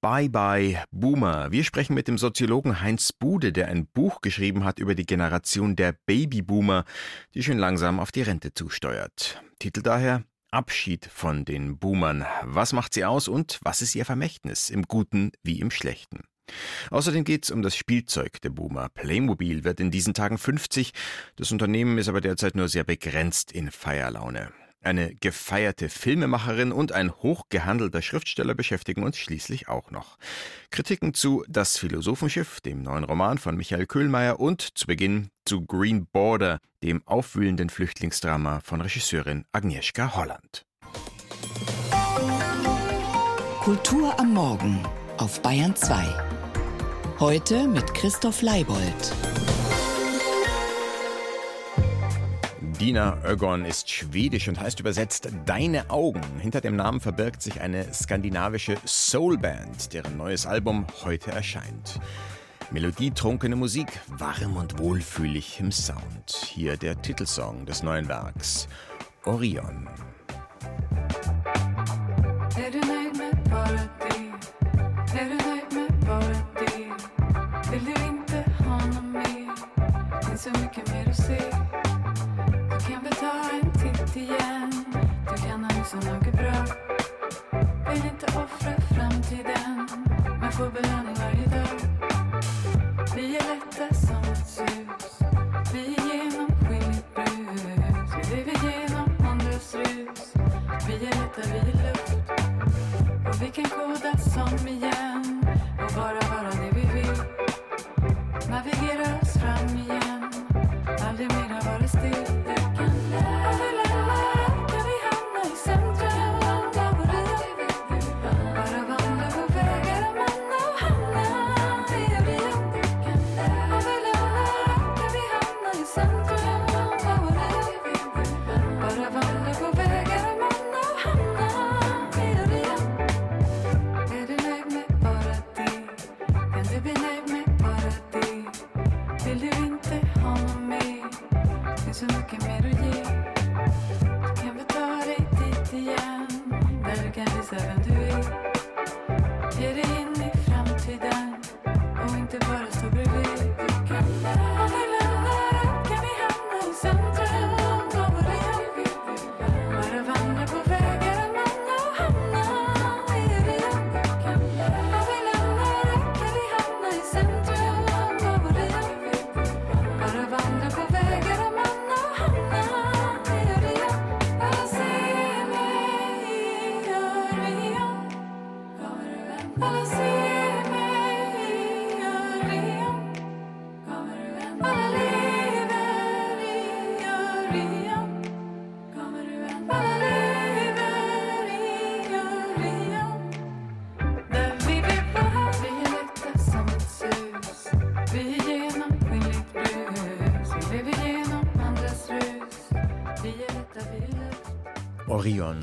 Bye Bye Boomer. Wir sprechen mit dem Soziologen Heinz Bude, der ein Buch geschrieben hat über die Generation der Babyboomer, die schon langsam auf die Rente zusteuert. Titel daher Abschied von den Boomern. Was macht sie aus und was ist ihr Vermächtnis, im Guten wie im Schlechten? Außerdem geht es um das Spielzeug der Boomer. Playmobil wird in diesen Tagen 50. Das Unternehmen ist aber derzeit nur sehr begrenzt in Feierlaune. Eine gefeierte Filmemacherin und ein hochgehandelter Schriftsteller beschäftigen uns schließlich auch noch. Kritiken zu Das Philosophenschiff, dem neuen Roman von Michael Köhlmeier und zu Beginn zu Green Border, dem aufwühlenden Flüchtlingsdrama von Regisseurin Agnieszka Holland. Kultur am Morgen auf Bayern 2. Heute mit Christoph Leibold. Dina Ögon ist schwedisch und heißt übersetzt Deine Augen. Hinter dem Namen verbirgt sich eine skandinavische Soulband, deren neues Album heute erscheint. Melodietrunkene Musik, warm und wohlfühlig im Sound. Hier der Titelsong des neuen Werks, Orion. Så mycket bra. Vill inte offra framtiden, men får belöning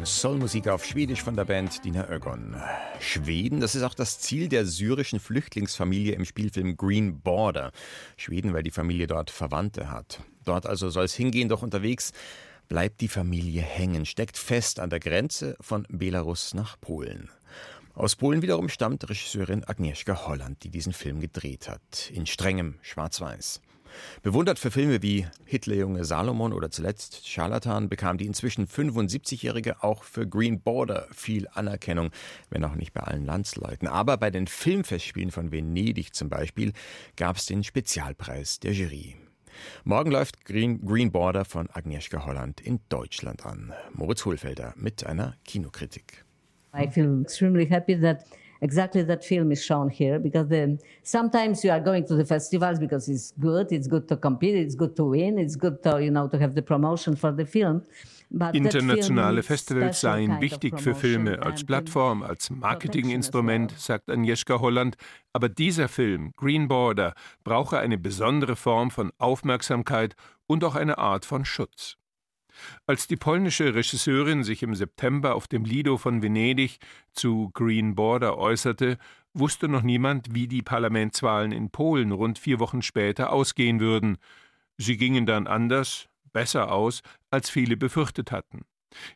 Soulmusik auf Schwedisch von der Band Dina Ögon. Schweden, das ist auch das Ziel der syrischen Flüchtlingsfamilie im Spielfilm Green Border. Schweden, weil die Familie dort Verwandte hat. Dort also soll es hingehen, doch unterwegs bleibt die Familie hängen, steckt fest an der Grenze von Belarus nach Polen. Aus Polen wiederum stammt Regisseurin Agnieszka Holland, die diesen Film gedreht hat, in strengem Schwarz-Weiß. Bewundert für Filme wie Hitlerjunge Salomon oder zuletzt Charlatan bekam die inzwischen 75-Jährige auch für Green Border viel Anerkennung, wenn auch nicht bei allen Landsleuten. Aber bei den Filmfestspielen von Venedig zum Beispiel gab es den Spezialpreis der Jury. Morgen läuft Green, Green Border von Agnieszka Holland in Deutschland an. Moritz Hohlfelder mit einer Kinokritik. I feel extremely happy that exactly that film is shown here because the, sometimes you are going to the festivals because it's good, it's good to compete, it's good to win, it's good to, you know, to have the promotion for the film. Internationale Festivals seien wichtig für Filme als Plattform, als Marketinginstrument, sagt Agnieszka Holland. Aber dieser Film, Green Border, brauche eine besondere Form von Aufmerksamkeit und auch eine Art von Schutz. Als die polnische Regisseurin sich im September auf dem Lido von Venedig zu Green Border äußerte, wusste noch niemand, wie die Parlamentswahlen in Polen rund vier Wochen später ausgehen würden. Sie gingen dann anders, besser aus, als viele befürchtet hatten.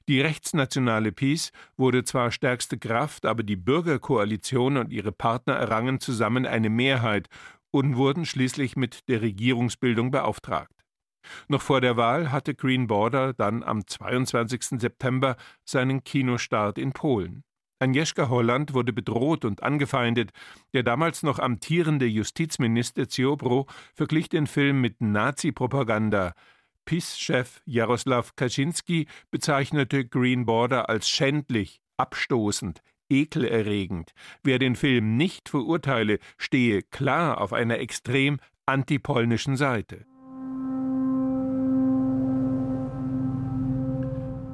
Die rechtsnationale PiS wurde zwar stärkste Kraft, aber die Bürgerkoalition und ihre Partner errangen zusammen eine Mehrheit und wurden schließlich mit der Regierungsbildung beauftragt. Noch vor der Wahl hatte Green Border dann am 22. September seinen Kinostart in Polen. Agnieszka Holland wurde bedroht und angefeindet. Der damals noch amtierende Justizminister Ziobro verglich den Film mit Nazi-Propaganda. PiS-Chef Jaroslaw Kaczynski bezeichnete Green Border als schändlich, abstoßend, ekelerregend. Wer den Film nicht verurteile, stehe klar auf einer extrem antipolnischen Seite.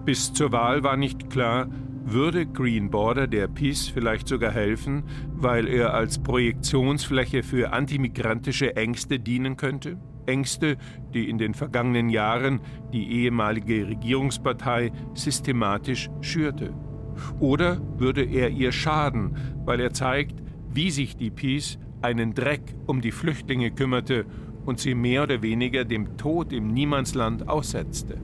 Bis zur Wahl war nicht klar, würde Green Border der Peace vielleicht sogar helfen, weil er als Projektionsfläche für antimigrantische Ängste dienen könnte? Ängste, die in den vergangenen Jahren die ehemalige Regierungspartei systematisch schürte. Oder würde er ihr schaden, weil er zeigt, wie sich die Peace einen Dreck um die Flüchtlinge kümmerte und sie mehr oder weniger dem Tod im Niemandsland aussetzte?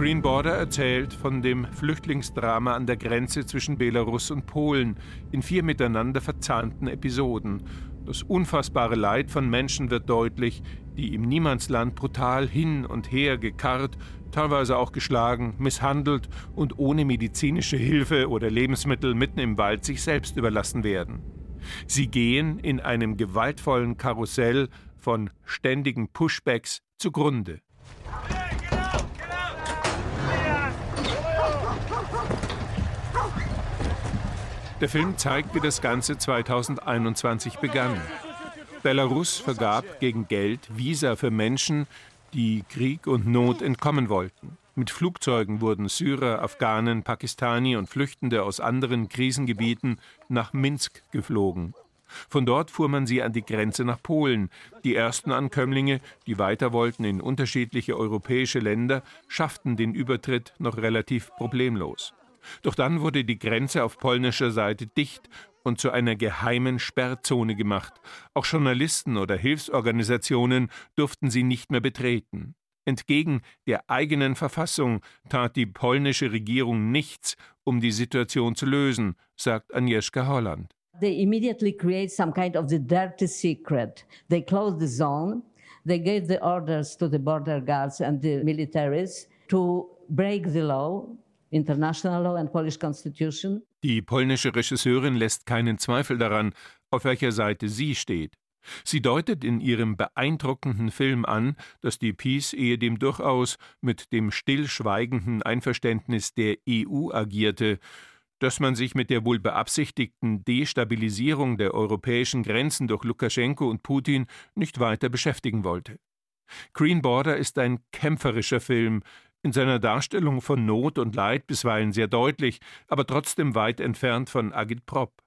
Green Border erzählt von dem Flüchtlingsdrama an der Grenze zwischen Belarus und Polen in vier miteinander verzahnten Episoden. Das unfassbare Leid von Menschen wird deutlich, die im Niemandsland brutal hin und her gekarrt, teilweise auch geschlagen, misshandelt und ohne medizinische Hilfe oder Lebensmittel mitten im Wald sich selbst überlassen werden. Sie gehen in einem gewaltvollen Karussell von ständigen Pushbacks zugrunde. Der Film zeigt, wie das Ganze 2021 begann. Belarus vergab gegen Geld Visa für Menschen, die Krieg und Not entkommen wollten. Mit Flugzeugen wurden Syrer, Afghanen, Pakistani und Flüchtende aus anderen Krisengebieten nach Minsk geflogen. Von dort fuhr man sie an die Grenze nach Polen. Die ersten Ankömmlinge, die weiter wollten in unterschiedliche europäische Länder, schafften den Übertritt noch relativ problemlos. Doch dann wurde die Grenze auf polnischer Seite dicht und zu einer geheimen Sperrzone gemacht. Auch Journalisten oder Hilfsorganisationen durften sie nicht mehr betreten. Entgegen der eigenen Verfassung tat die polnische Regierung nichts, um die Situation zu lösen, sagt Agnieszka Holland. They immediately create some kind of the dirty secret. They closed the zone. They gave the orders to the border guards and the militaries to break the law international law and Polish constitution. Die polnische Regisseurin lässt keinen Zweifel daran, auf welcher Seite sie steht. Sie deutet in ihrem beeindruckenden Film an, dass die Peace ehedem durchaus mit dem stillschweigenden Einverständnis der EU agierte, dass man sich mit der wohl beabsichtigten Destabilisierung der europäischen Grenzen durch Lukaschenko und Putin nicht weiter beschäftigen wollte. Green Border ist ein kämpferischer Film, in seiner Darstellung von Not und Leid bisweilen sehr deutlich, aber trotzdem weit entfernt von Agitprop.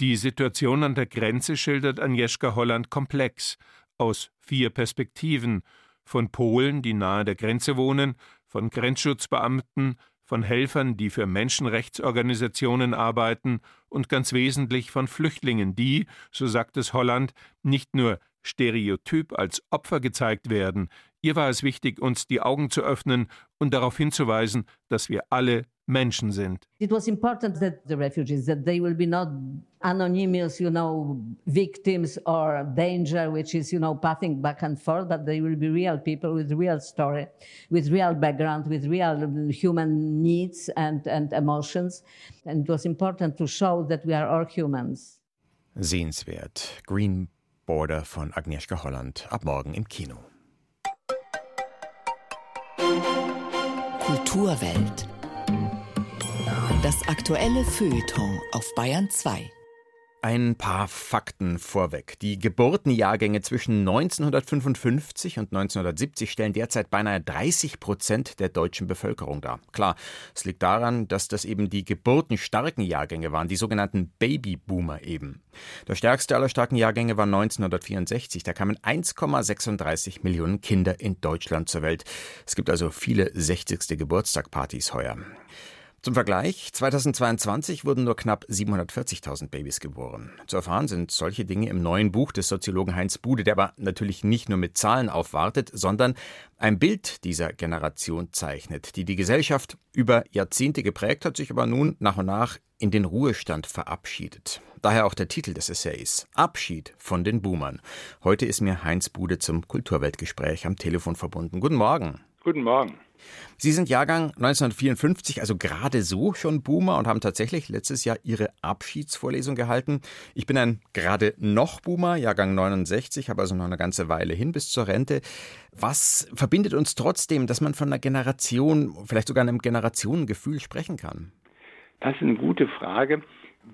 Die Situation an der Grenze schildert Agnieszka Holland komplex, aus vier Perspektiven, von Polen, die nahe der Grenze wohnen, von Grenzschutzbeamten, von Helfern, die für Menschenrechtsorganisationen arbeiten und ganz wesentlich von Flüchtlingen, die, so sagt es Holland, nicht nur stereotyp als Opfer gezeigt werden, Ihr war es wichtig, uns die Augen zu öffnen und darauf hinzuweisen, dass wir alle Menschen sind. It was important that the refugees that they will be not anonymous, you know, victims or danger which is, you know, passing back and forth, but they will be real people with real story, with real background, with real human needs and and emotions. And it was important to show that we are all humans. Sehenswert. Green Border von Agnieszka Holland ab morgen im Kino. Kulturwelt. Das aktuelle Feuilleton auf Bayern 2. Ein paar Fakten vorweg. Die Geburtenjahrgänge zwischen 1955 und 1970 stellen derzeit beinahe 30 Prozent der deutschen Bevölkerung dar. Klar, es liegt daran, dass das eben die geburtenstarken Jahrgänge waren, die sogenannten Babyboomer eben. Der stärkste aller starken Jahrgänge war 1964. Da kamen 1,36 Millionen Kinder in Deutschland zur Welt. Es gibt also viele 60. Geburtstagpartys heuer. Zum Vergleich, 2022 wurden nur knapp 740.000 Babys geboren. Zu erfahren sind solche Dinge im neuen Buch des Soziologen Heinz Bude, der aber natürlich nicht nur mit Zahlen aufwartet, sondern ein Bild dieser Generation zeichnet, die die Gesellschaft über Jahrzehnte geprägt hat, sich aber nun nach und nach in den Ruhestand verabschiedet. Daher auch der Titel des Essays Abschied von den Boomern. Heute ist mir Heinz Bude zum Kulturweltgespräch am Telefon verbunden. Guten Morgen. Guten Morgen. Sie sind Jahrgang 1954, also gerade so schon Boomer und haben tatsächlich letztes Jahr Ihre Abschiedsvorlesung gehalten. Ich bin ein gerade noch Boomer, Jahrgang 69, habe also noch eine ganze Weile hin bis zur Rente. Was verbindet uns trotzdem, dass man von einer Generation, vielleicht sogar einem Generationengefühl sprechen kann? Das ist eine gute Frage,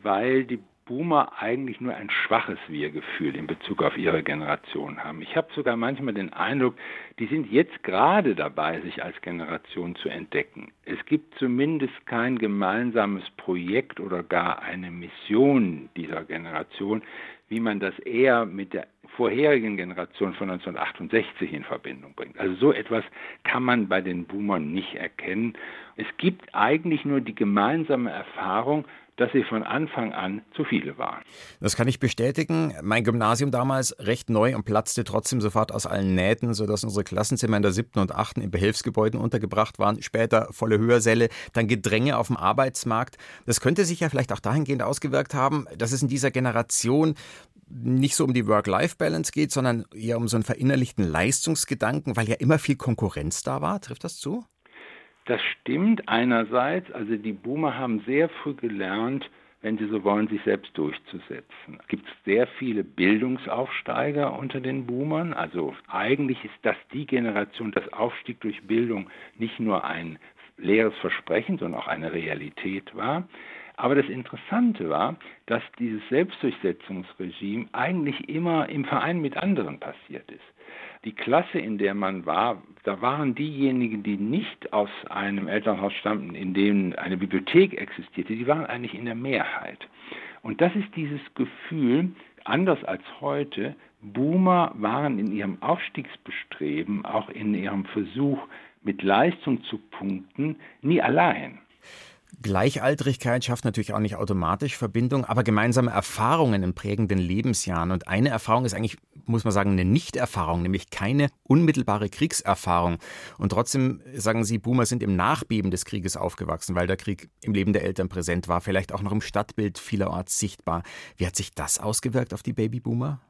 weil die Boomer eigentlich nur ein schwaches Wir-Gefühl in Bezug auf ihre Generation haben. Ich habe sogar manchmal den Eindruck, die sind jetzt gerade dabei, sich als Generation zu entdecken. Es gibt zumindest kein gemeinsames Projekt oder gar eine Mission dieser Generation, wie man das eher mit der vorherigen Generation von 1968 in Verbindung bringt. Also so etwas kann man bei den Boomern nicht erkennen. Es gibt eigentlich nur die gemeinsame Erfahrung, dass sie von Anfang an zu viele waren. Das kann ich bestätigen. Mein Gymnasium damals recht neu und platzte trotzdem sofort aus allen Nähten, sodass unsere Klassenzimmer in der siebten und achten in Behelfsgebäuden untergebracht waren, später volle Hörsäle, dann Gedränge auf dem Arbeitsmarkt. Das könnte sich ja vielleicht auch dahingehend ausgewirkt haben, dass es in dieser Generation nicht so um die Work-Life-Balance geht, sondern eher um so einen verinnerlichten Leistungsgedanken, weil ja immer viel Konkurrenz da war. Trifft das zu? Das stimmt einerseits, also die Boomer haben sehr früh gelernt, wenn sie so wollen, sich selbst durchzusetzen. Es gibt sehr viele Bildungsaufsteiger unter den Boomern. Also eigentlich ist das die Generation, das Aufstieg durch Bildung nicht nur ein leeres Versprechen, sondern auch eine Realität war. Aber das Interessante war, dass dieses Selbstdurchsetzungsregime eigentlich immer im Verein mit anderen passiert ist die Klasse, in der man war, da waren diejenigen, die nicht aus einem Elternhaus stammten, in dem eine Bibliothek existierte, die waren eigentlich in der Mehrheit. Und das ist dieses Gefühl, anders als heute, Boomer waren in ihrem Aufstiegsbestreben, auch in ihrem Versuch, mit Leistung zu punkten, nie allein. Gleichaltrigkeit schafft natürlich auch nicht automatisch Verbindung, aber gemeinsame Erfahrungen in prägenden Lebensjahren. Und eine Erfahrung ist eigentlich, muss man sagen, eine Nichterfahrung, nämlich keine unmittelbare Kriegserfahrung. Und trotzdem sagen Sie, Boomer sind im Nachbeben des Krieges aufgewachsen, weil der Krieg im Leben der Eltern präsent war, vielleicht auch noch im Stadtbild vielerorts sichtbar. Wie hat sich das ausgewirkt auf die Babyboomer?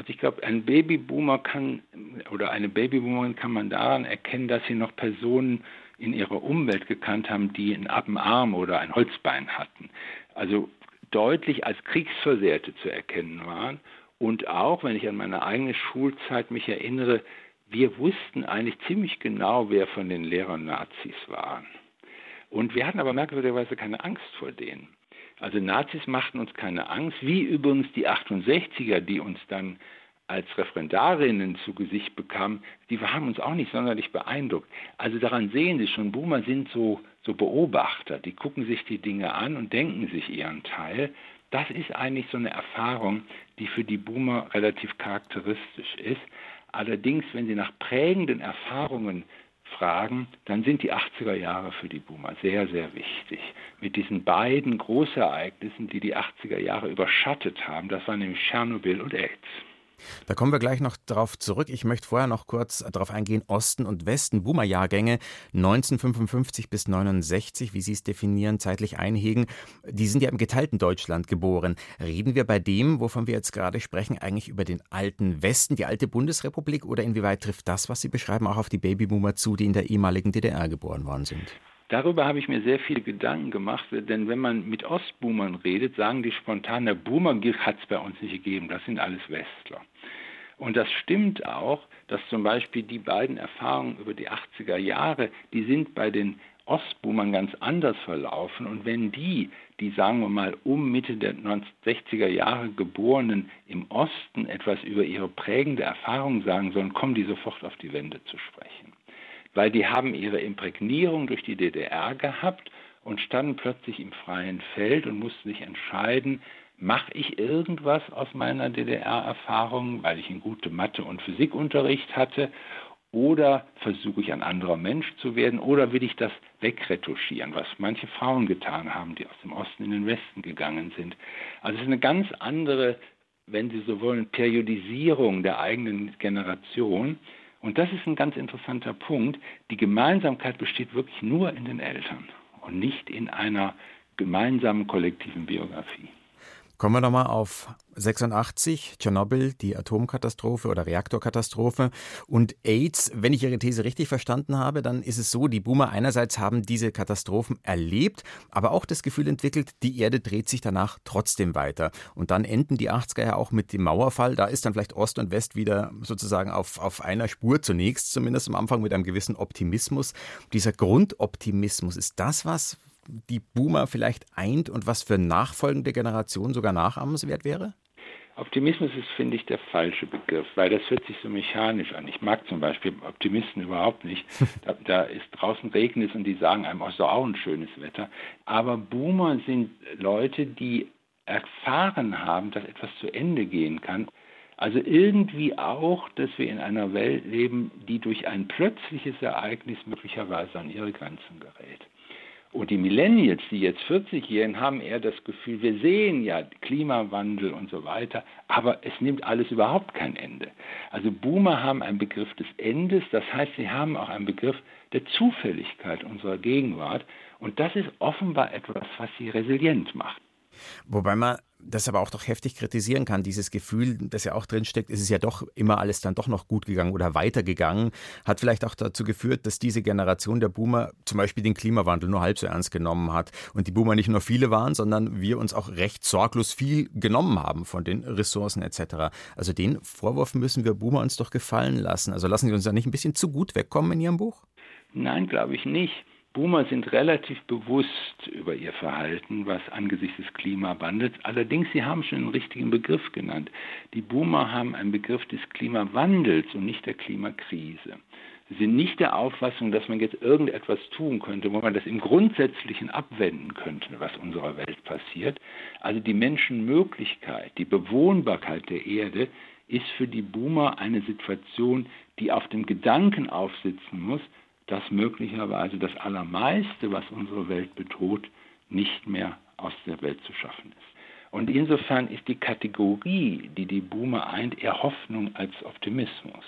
Also ich glaube, ein Babyboomer kann oder eine Babyboomerin kann man daran erkennen, dass sie noch Personen in ihrer Umwelt gekannt haben, die einen Appenarm oder ein Holzbein hatten. Also deutlich als Kriegsversehrte zu erkennen waren. Und auch, wenn ich an meine eigene Schulzeit mich erinnere, wir wussten eigentlich ziemlich genau, wer von den Lehrern Nazis waren. Und wir hatten aber merkwürdigerweise keine Angst vor denen. Also Nazis machten uns keine Angst, wie übrigens die 68er, die uns dann als Referendarinnen zu Gesicht bekamen, die haben uns auch nicht sonderlich beeindruckt. Also daran sehen Sie schon, Boomer sind so, so Beobachter, die gucken sich die Dinge an und denken sich ihren Teil. Das ist eigentlich so eine Erfahrung, die für die Boomer relativ charakteristisch ist. Allerdings, wenn Sie nach prägenden Erfahrungen fragen, dann sind die 80er Jahre für die Boomer sehr, sehr wichtig. Mit diesen beiden Großereignissen, die die 80er Jahre überschattet haben, das waren nämlich Tschernobyl und AIDS. Da kommen wir gleich noch darauf zurück. Ich möchte vorher noch kurz darauf eingehen, Osten und Westen, Boomer-Jahrgänge 1955 bis 69, wie Sie es definieren, zeitlich einhegen, die sind ja im geteilten Deutschland geboren. Reden wir bei dem, wovon wir jetzt gerade sprechen, eigentlich über den alten Westen, die alte Bundesrepublik oder inwieweit trifft das, was Sie beschreiben, auch auf die Babyboomer zu, die in der ehemaligen DDR geboren worden sind? Darüber habe ich mir sehr viele Gedanken gemacht, denn wenn man mit Ostboomern redet, sagen die spontan, der Boomer hat es bei uns nicht gegeben, das sind alles Westler. Und das stimmt auch, dass zum Beispiel die beiden Erfahrungen über die 80er Jahre, die sind bei den Ostboomern ganz anders verlaufen. Und wenn die, die sagen wir mal um Mitte der 1960er Jahre Geborenen im Osten etwas über ihre prägende Erfahrung sagen sollen, kommen die sofort auf die Wende zu sprechen weil die haben ihre Imprägnierung durch die DDR gehabt und standen plötzlich im freien Feld und mussten sich entscheiden, mache ich irgendwas aus meiner DDR-Erfahrung, weil ich einen guten Mathe- und Physikunterricht hatte, oder versuche ich ein anderer Mensch zu werden oder will ich das wegretuschieren, was manche Frauen getan haben, die aus dem Osten in den Westen gegangen sind. Also es ist eine ganz andere, wenn Sie so wollen, Periodisierung der eigenen Generation. Und das ist ein ganz interessanter Punkt. Die Gemeinsamkeit besteht wirklich nur in den Eltern und nicht in einer gemeinsamen kollektiven Biografie. Kommen wir nochmal auf 86, Tschernobyl, die Atomkatastrophe oder Reaktorkatastrophe und AIDS. Wenn ich Ihre These richtig verstanden habe, dann ist es so, die Boomer einerseits haben diese Katastrophen erlebt, aber auch das Gefühl entwickelt, die Erde dreht sich danach trotzdem weiter. Und dann enden die 80er ja auch mit dem Mauerfall. Da ist dann vielleicht Ost und West wieder sozusagen auf, auf einer Spur zunächst, zumindest am Anfang mit einem gewissen Optimismus. Dieser Grundoptimismus, ist das was, die Boomer vielleicht eint und was für nachfolgende Generationen sogar nachahmenswert wäre? Optimismus ist, finde ich, der falsche Begriff, weil das hört sich so mechanisch an. Ich mag zum Beispiel Optimisten überhaupt nicht. Da, da ist draußen regnet und die sagen einem, oh, so auch ein schönes Wetter. Aber Boomer sind Leute, die erfahren haben, dass etwas zu Ende gehen kann. Also irgendwie auch, dass wir in einer Welt leben, die durch ein plötzliches Ereignis möglicherweise an ihre Grenzen gerät. Und die Millennials, die jetzt 40-Jährigen, haben eher das Gefühl, wir sehen ja Klimawandel und so weiter, aber es nimmt alles überhaupt kein Ende. Also Boomer haben einen Begriff des Endes, das heißt, sie haben auch einen Begriff der Zufälligkeit unserer Gegenwart. Und das ist offenbar etwas, was sie resilient macht. Wobei man das aber auch doch heftig kritisieren kann, dieses Gefühl, das ja auch drinsteckt, ist es ja doch immer alles dann doch noch gut gegangen oder weitergegangen, hat vielleicht auch dazu geführt, dass diese Generation der Boomer zum Beispiel den Klimawandel nur halb so ernst genommen hat und die Boomer nicht nur viele waren, sondern wir uns auch recht sorglos viel genommen haben von den Ressourcen etc. Also den Vorwurf müssen wir Boomer uns doch gefallen lassen. Also lassen Sie uns da nicht ein bisschen zu gut wegkommen in Ihrem Buch? Nein, glaube ich nicht. Boomer sind relativ bewusst über ihr Verhalten, was angesichts des Klimawandels. Allerdings, Sie haben schon einen richtigen Begriff genannt. Die Boomer haben einen Begriff des Klimawandels und nicht der Klimakrise. Sie sind nicht der Auffassung, dass man jetzt irgendetwas tun könnte, wo man das im Grundsätzlichen abwenden könnte, was unserer Welt passiert. Also die Menschenmöglichkeit, die Bewohnbarkeit der Erde ist für die Boomer eine Situation, die auf dem Gedanken aufsitzen muss, dass möglicherweise das Allermeiste, was unsere Welt bedroht, nicht mehr aus der Welt zu schaffen ist. Und insofern ist die Kategorie, die die Boomer eint, eher Hoffnung als Optimismus.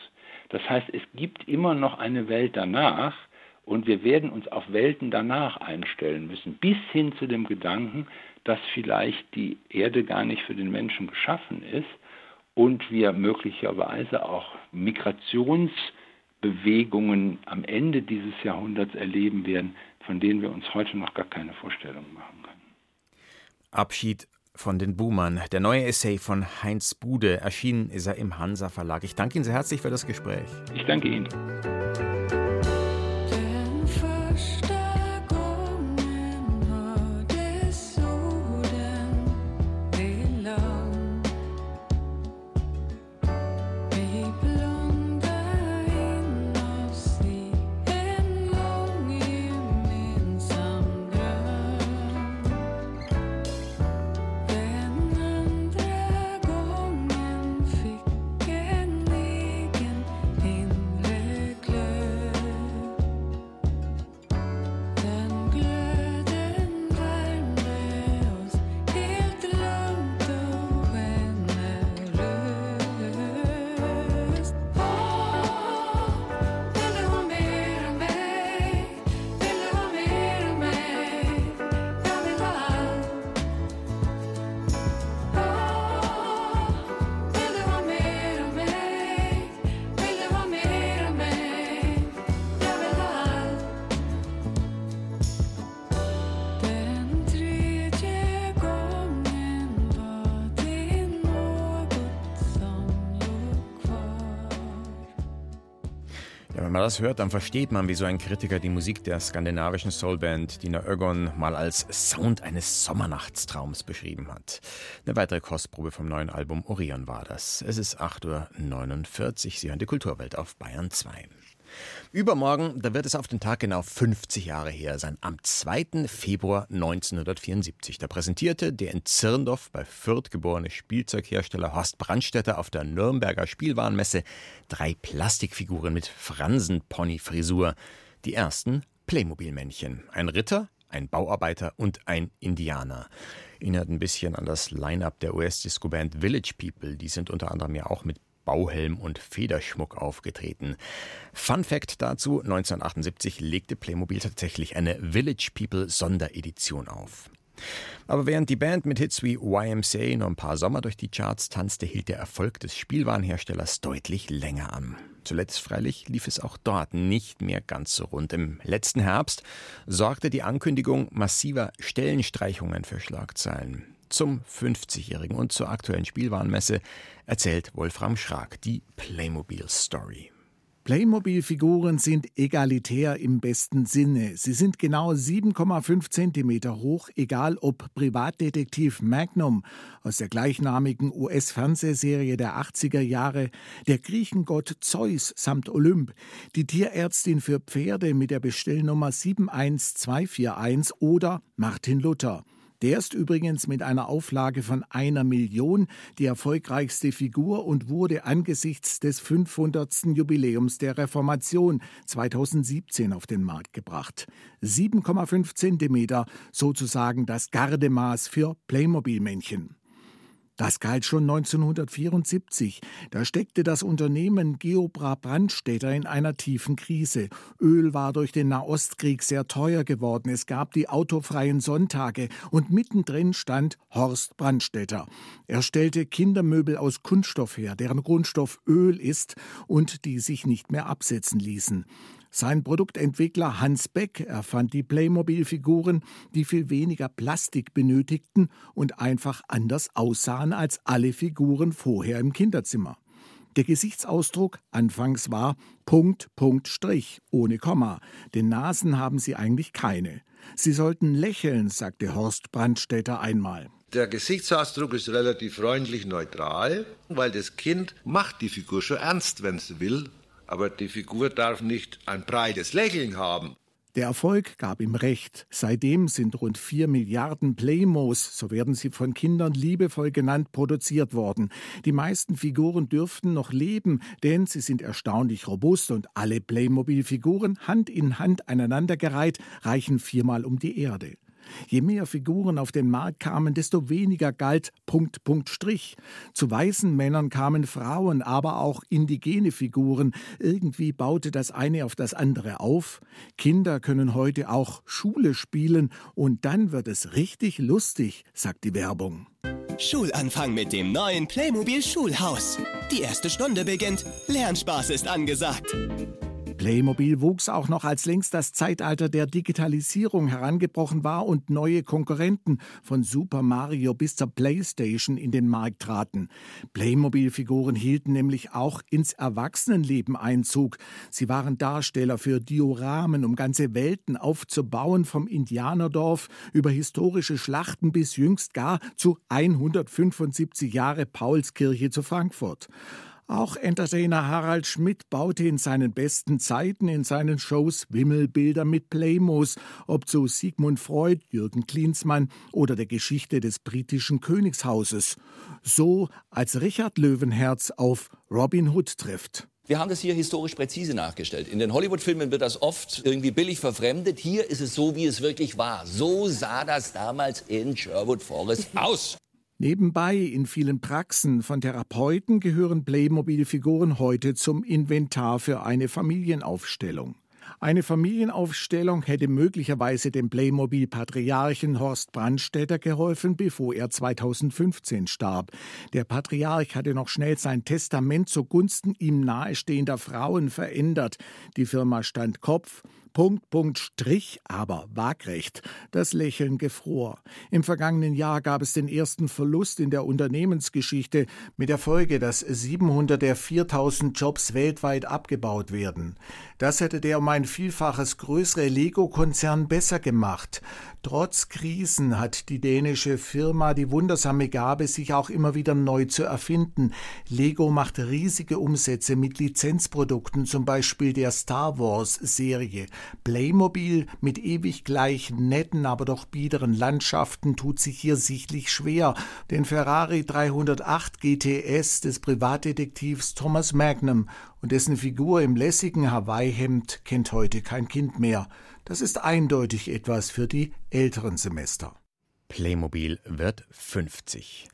Das heißt, es gibt immer noch eine Welt danach und wir werden uns auf Welten danach einstellen müssen, bis hin zu dem Gedanken, dass vielleicht die Erde gar nicht für den Menschen geschaffen ist und wir möglicherweise auch Migrations- Bewegungen am Ende dieses Jahrhunderts erleben werden, von denen wir uns heute noch gar keine Vorstellung machen können. Abschied von den Boomern. Der neue Essay von Heinz Bude. Erschienen ist er im Hansa Verlag. Ich danke Ihnen sehr herzlich für das Gespräch. Ich danke Ihnen. Wenn man das hört, dann versteht man, wieso ein Kritiker die Musik der skandinavischen Soulband Dina Ögon mal als Sound eines Sommernachtstraums beschrieben hat. Eine weitere Kostprobe vom neuen Album Orion war das. Es ist 8.49 Uhr. Sie hören die Kulturwelt auf Bayern 2. Übermorgen, da wird es auf den Tag genau 50 Jahre her sein. Am 2. Februar 1974. Da präsentierte der in Zirndorf bei Fürth geborene Spielzeughersteller Horst Brandstätter auf der Nürnberger Spielwarenmesse drei Plastikfiguren mit Fransenpony-Frisur. Die ersten Playmobil-Männchen. Ein Ritter, ein Bauarbeiter und ein Indianer. Erinnert ein bisschen an das Line-up der US-Disco-Band Village People. Die sind unter anderem ja auch mit Bauhelm und Federschmuck aufgetreten. Fun Fact dazu: 1978 legte Playmobil tatsächlich eine Village People Sonderedition auf. Aber während die Band mit Hits wie YMCA noch ein paar Sommer durch die Charts tanzte, hielt der Erfolg des Spielwarenherstellers deutlich länger an. Zuletzt freilich lief es auch dort nicht mehr ganz so rund. Im letzten Herbst sorgte die Ankündigung massiver Stellenstreichungen für Schlagzeilen. Zum 50-Jährigen und zur aktuellen Spielwarenmesse erzählt Wolfram Schrag die Playmobil Story. Playmobil-Figuren sind egalitär im besten Sinne. Sie sind genau 7,5 Zentimeter hoch, egal ob Privatdetektiv Magnum aus der gleichnamigen US-Fernsehserie der 80er Jahre, der Griechengott Zeus samt Olymp, die Tierärztin für Pferde mit der Bestellnummer 71241 oder Martin Luther. Der ist übrigens mit einer Auflage von einer Million die erfolgreichste Figur und wurde angesichts des 500. Jubiläums der Reformation 2017 auf den Markt gebracht. 7,5 Zentimeter, sozusagen das Gardemaß für Playmobil-Männchen. Das galt schon 1974. Da steckte das Unternehmen Geobra Brandstätter in einer tiefen Krise. Öl war durch den Nahostkrieg sehr teuer geworden. Es gab die autofreien Sonntage und mittendrin stand Horst Brandstätter. Er stellte Kindermöbel aus Kunststoff her, deren Grundstoff Öl ist und die sich nicht mehr absetzen ließen. Sein Produktentwickler Hans Beck erfand die Playmobil-Figuren, die viel weniger Plastik benötigten und einfach anders aussahen als alle Figuren vorher im Kinderzimmer. Der Gesichtsausdruck anfangs war Punkt, Punkt, Strich, ohne Komma, denn Nasen haben sie eigentlich keine. Sie sollten lächeln, sagte Horst Brandstätter einmal. Der Gesichtsausdruck ist relativ freundlich neutral, weil das Kind macht die Figur schon ernst, wenn es will, aber die Figur darf nicht ein breites Lächeln haben. Der Erfolg gab ihm recht. Seitdem sind rund vier Milliarden Playmos, so werden sie von Kindern liebevoll genannt, produziert worden. Die meisten Figuren dürften noch leben, denn sie sind erstaunlich robust und alle Playmobil-Figuren, Hand in Hand aneinandergereiht, reichen viermal um die Erde. Je mehr Figuren auf den Markt kamen, desto weniger galt Punkt, Punkt, Strich. Zu weißen Männern kamen Frauen, aber auch indigene Figuren. Irgendwie baute das eine auf das andere auf. Kinder können heute auch Schule spielen und dann wird es richtig lustig, sagt die Werbung. Schulanfang mit dem neuen Playmobil Schulhaus. Die erste Stunde beginnt. Lernspaß ist angesagt. Playmobil wuchs auch noch, als längst das Zeitalter der Digitalisierung herangebrochen war und neue Konkurrenten von Super Mario bis zur PlayStation in den Markt traten. Playmobil-Figuren hielten nämlich auch ins Erwachsenenleben Einzug. Sie waren Darsteller für Dioramen, um ganze Welten aufzubauen, vom Indianerdorf über historische Schlachten bis jüngst gar zu 175 Jahre Paulskirche zu Frankfurt. Auch Entertainer Harald Schmidt baute in seinen besten Zeiten in seinen Shows Wimmelbilder mit Playmos, ob zu Sigmund Freud, Jürgen Klinsmann oder der Geschichte des britischen Königshauses. So als Richard Löwenherz auf Robin Hood trifft. Wir haben das hier historisch präzise nachgestellt. In den Hollywood-Filmen wird das oft irgendwie billig verfremdet. Hier ist es so, wie es wirklich war. So sah das damals in Sherwood Forest aus. Nebenbei in vielen Praxen von Therapeuten gehören Playmobil-Figuren heute zum Inventar für eine Familienaufstellung. Eine Familienaufstellung hätte möglicherweise dem Playmobil-Patriarchen Horst Brandstätter geholfen, bevor er 2015 starb. Der Patriarch hatte noch schnell sein Testament zugunsten ihm nahestehender Frauen verändert. Die Firma stand Kopf, Punkt, Punkt, Strich, aber waagrecht. Das Lächeln gefror. Im vergangenen Jahr gab es den ersten Verlust in der Unternehmensgeschichte mit der Folge, dass 700 der 4000 Jobs weltweit abgebaut werden. Das hätte der um ein Vielfaches größere Lego-Konzern besser gemacht. Trotz Krisen hat die dänische Firma die wundersame Gabe, sich auch immer wieder neu zu erfinden. Lego macht riesige Umsätze mit Lizenzprodukten, zum Beispiel der Star Wars-Serie. Playmobil mit ewig gleich netten, aber doch biederen Landschaften tut sich hier sichtlich schwer. Den Ferrari 308 GTS des Privatdetektivs Thomas Magnum und dessen Figur im lässigen Hawaii-Hemd kennt heute kein Kind mehr. Das ist eindeutig etwas für die älteren Semester. Playmobil wird 50.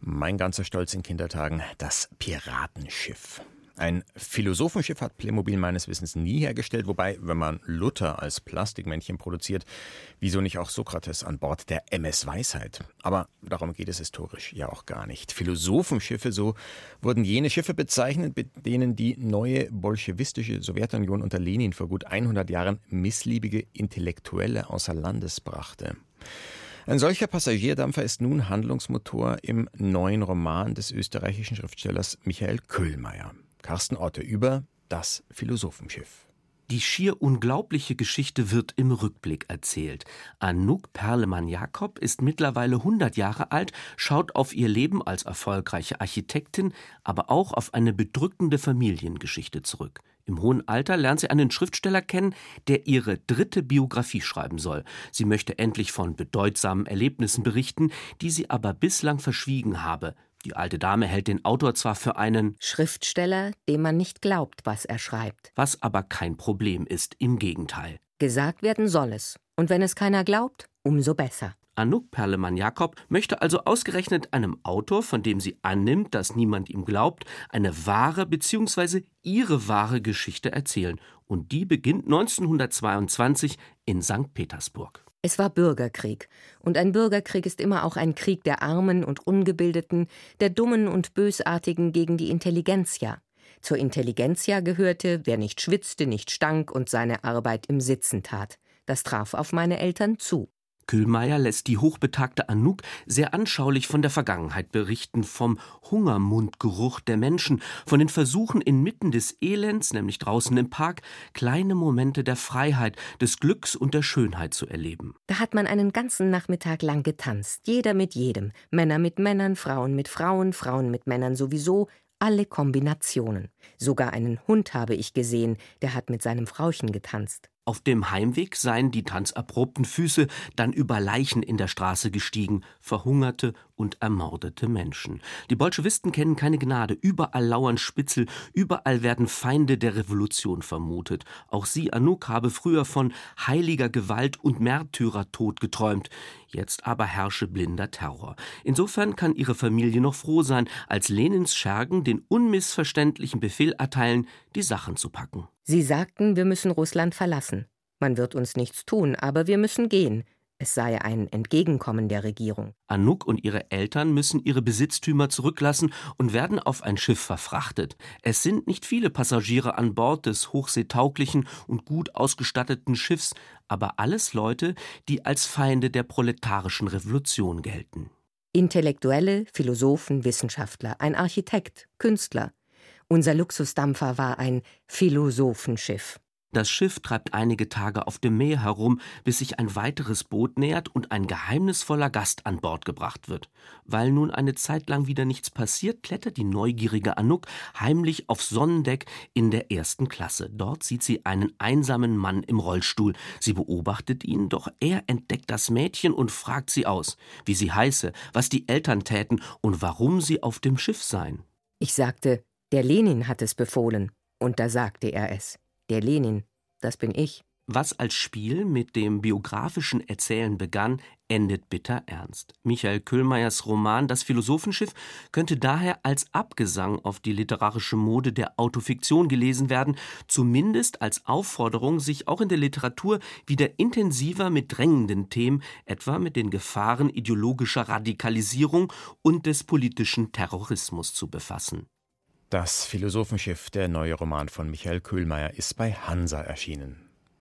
Mein ganzer Stolz in Kindertagen, das Piratenschiff. Ein Philosophenschiff hat Playmobil meines Wissens nie hergestellt, wobei, wenn man Luther als Plastikmännchen produziert, wieso nicht auch Sokrates an Bord der MS Weisheit? Aber darum geht es historisch ja auch gar nicht. Philosophenschiffe, so wurden jene Schiffe bezeichnet, mit denen die neue bolschewistische Sowjetunion unter Lenin vor gut 100 Jahren missliebige Intellektuelle außer Landes brachte. Ein solcher Passagierdampfer ist nun Handlungsmotor im neuen Roman des österreichischen Schriftstellers Michael Köhlmeier. Carsten Otte über das Philosophenschiff. Die schier unglaubliche Geschichte wird im Rückblick erzählt. Anouk Perlemann-Jakob ist mittlerweile 100 Jahre alt, schaut auf ihr Leben als erfolgreiche Architektin, aber auch auf eine bedrückende Familiengeschichte zurück. Im hohen Alter lernt sie einen Schriftsteller kennen, der ihre dritte Biografie schreiben soll. Sie möchte endlich von bedeutsamen Erlebnissen berichten, die sie aber bislang verschwiegen habe. Die alte Dame hält den Autor zwar für einen Schriftsteller, dem man nicht glaubt, was er schreibt. Was aber kein Problem ist, im Gegenteil. Gesagt werden soll es. Und wenn es keiner glaubt, umso besser. Anouk Perlemann-Jakob möchte also ausgerechnet einem Autor, von dem sie annimmt, dass niemand ihm glaubt, eine wahre bzw. ihre wahre Geschichte erzählen. Und die beginnt 1922 in St. Petersburg. Es war Bürgerkrieg. Und ein Bürgerkrieg ist immer auch ein Krieg der Armen und Ungebildeten, der Dummen und Bösartigen gegen die Intelligenzia. Zur Intelligenzia gehörte, wer nicht schwitzte, nicht stank und seine Arbeit im Sitzen tat. Das traf auf meine Eltern zu. Kühlmeier lässt die hochbetagte Anouk sehr anschaulich von der Vergangenheit berichten, vom Hungermundgeruch der Menschen, von den Versuchen inmitten des Elends, nämlich draußen im Park, kleine Momente der Freiheit, des Glücks und der Schönheit zu erleben. Da hat man einen ganzen Nachmittag lang getanzt, jeder mit jedem, Männer mit Männern, Frauen mit Frauen, Frauen mit Männern sowieso, alle Kombinationen. Sogar einen Hund habe ich gesehen, der hat mit seinem Frauchen getanzt. Auf dem Heimweg seien die tanzerprobten Füße dann über Leichen in der Straße gestiegen, verhungerte und ermordete Menschen. Die Bolschewisten kennen keine Gnade, überall lauern Spitzel, überall werden Feinde der Revolution vermutet. Auch sie, Anouk, habe früher von heiliger Gewalt und Märtyrertod geträumt. Jetzt aber herrsche blinder Terror. Insofern kann ihre Familie noch froh sein, als Lenins Schergen den unmissverständlichen Befehl erteilen, die Sachen zu packen. Sie sagten, wir müssen Russland verlassen. Man wird uns nichts tun, aber wir müssen gehen. Es sei ein Entgegenkommen der Regierung. Anouk und ihre Eltern müssen ihre Besitztümer zurücklassen und werden auf ein Schiff verfrachtet. Es sind nicht viele Passagiere an Bord des hochseetauglichen und gut ausgestatteten Schiffs, aber alles Leute, die als Feinde der proletarischen Revolution gelten. Intellektuelle, Philosophen, Wissenschaftler, ein Architekt, Künstler. Unser Luxusdampfer war ein Philosophenschiff. Das Schiff treibt einige Tage auf dem Meer herum, bis sich ein weiteres Boot nähert und ein geheimnisvoller Gast an Bord gebracht wird. Weil nun eine Zeit lang wieder nichts passiert, klettert die neugierige Anouk heimlich aufs Sonnendeck in der ersten Klasse. Dort sieht sie einen einsamen Mann im Rollstuhl. Sie beobachtet ihn, doch er entdeckt das Mädchen und fragt sie aus, wie sie heiße, was die Eltern täten und warum sie auf dem Schiff seien. Ich sagte, der Lenin hat es befohlen. Und da sagte er es. Der Lenin, das bin ich. Was als Spiel mit dem biografischen Erzählen begann, endet bitter ernst. Michael Köhlmeiers Roman Das Philosophenschiff könnte daher als Abgesang auf die literarische Mode der Autofiktion gelesen werden, zumindest als Aufforderung, sich auch in der Literatur wieder intensiver mit drängenden Themen, etwa mit den Gefahren ideologischer Radikalisierung und des politischen Terrorismus zu befassen. Das Philosophenschiff, der neue Roman von Michael Köhlmeier, ist bei Hansa erschienen.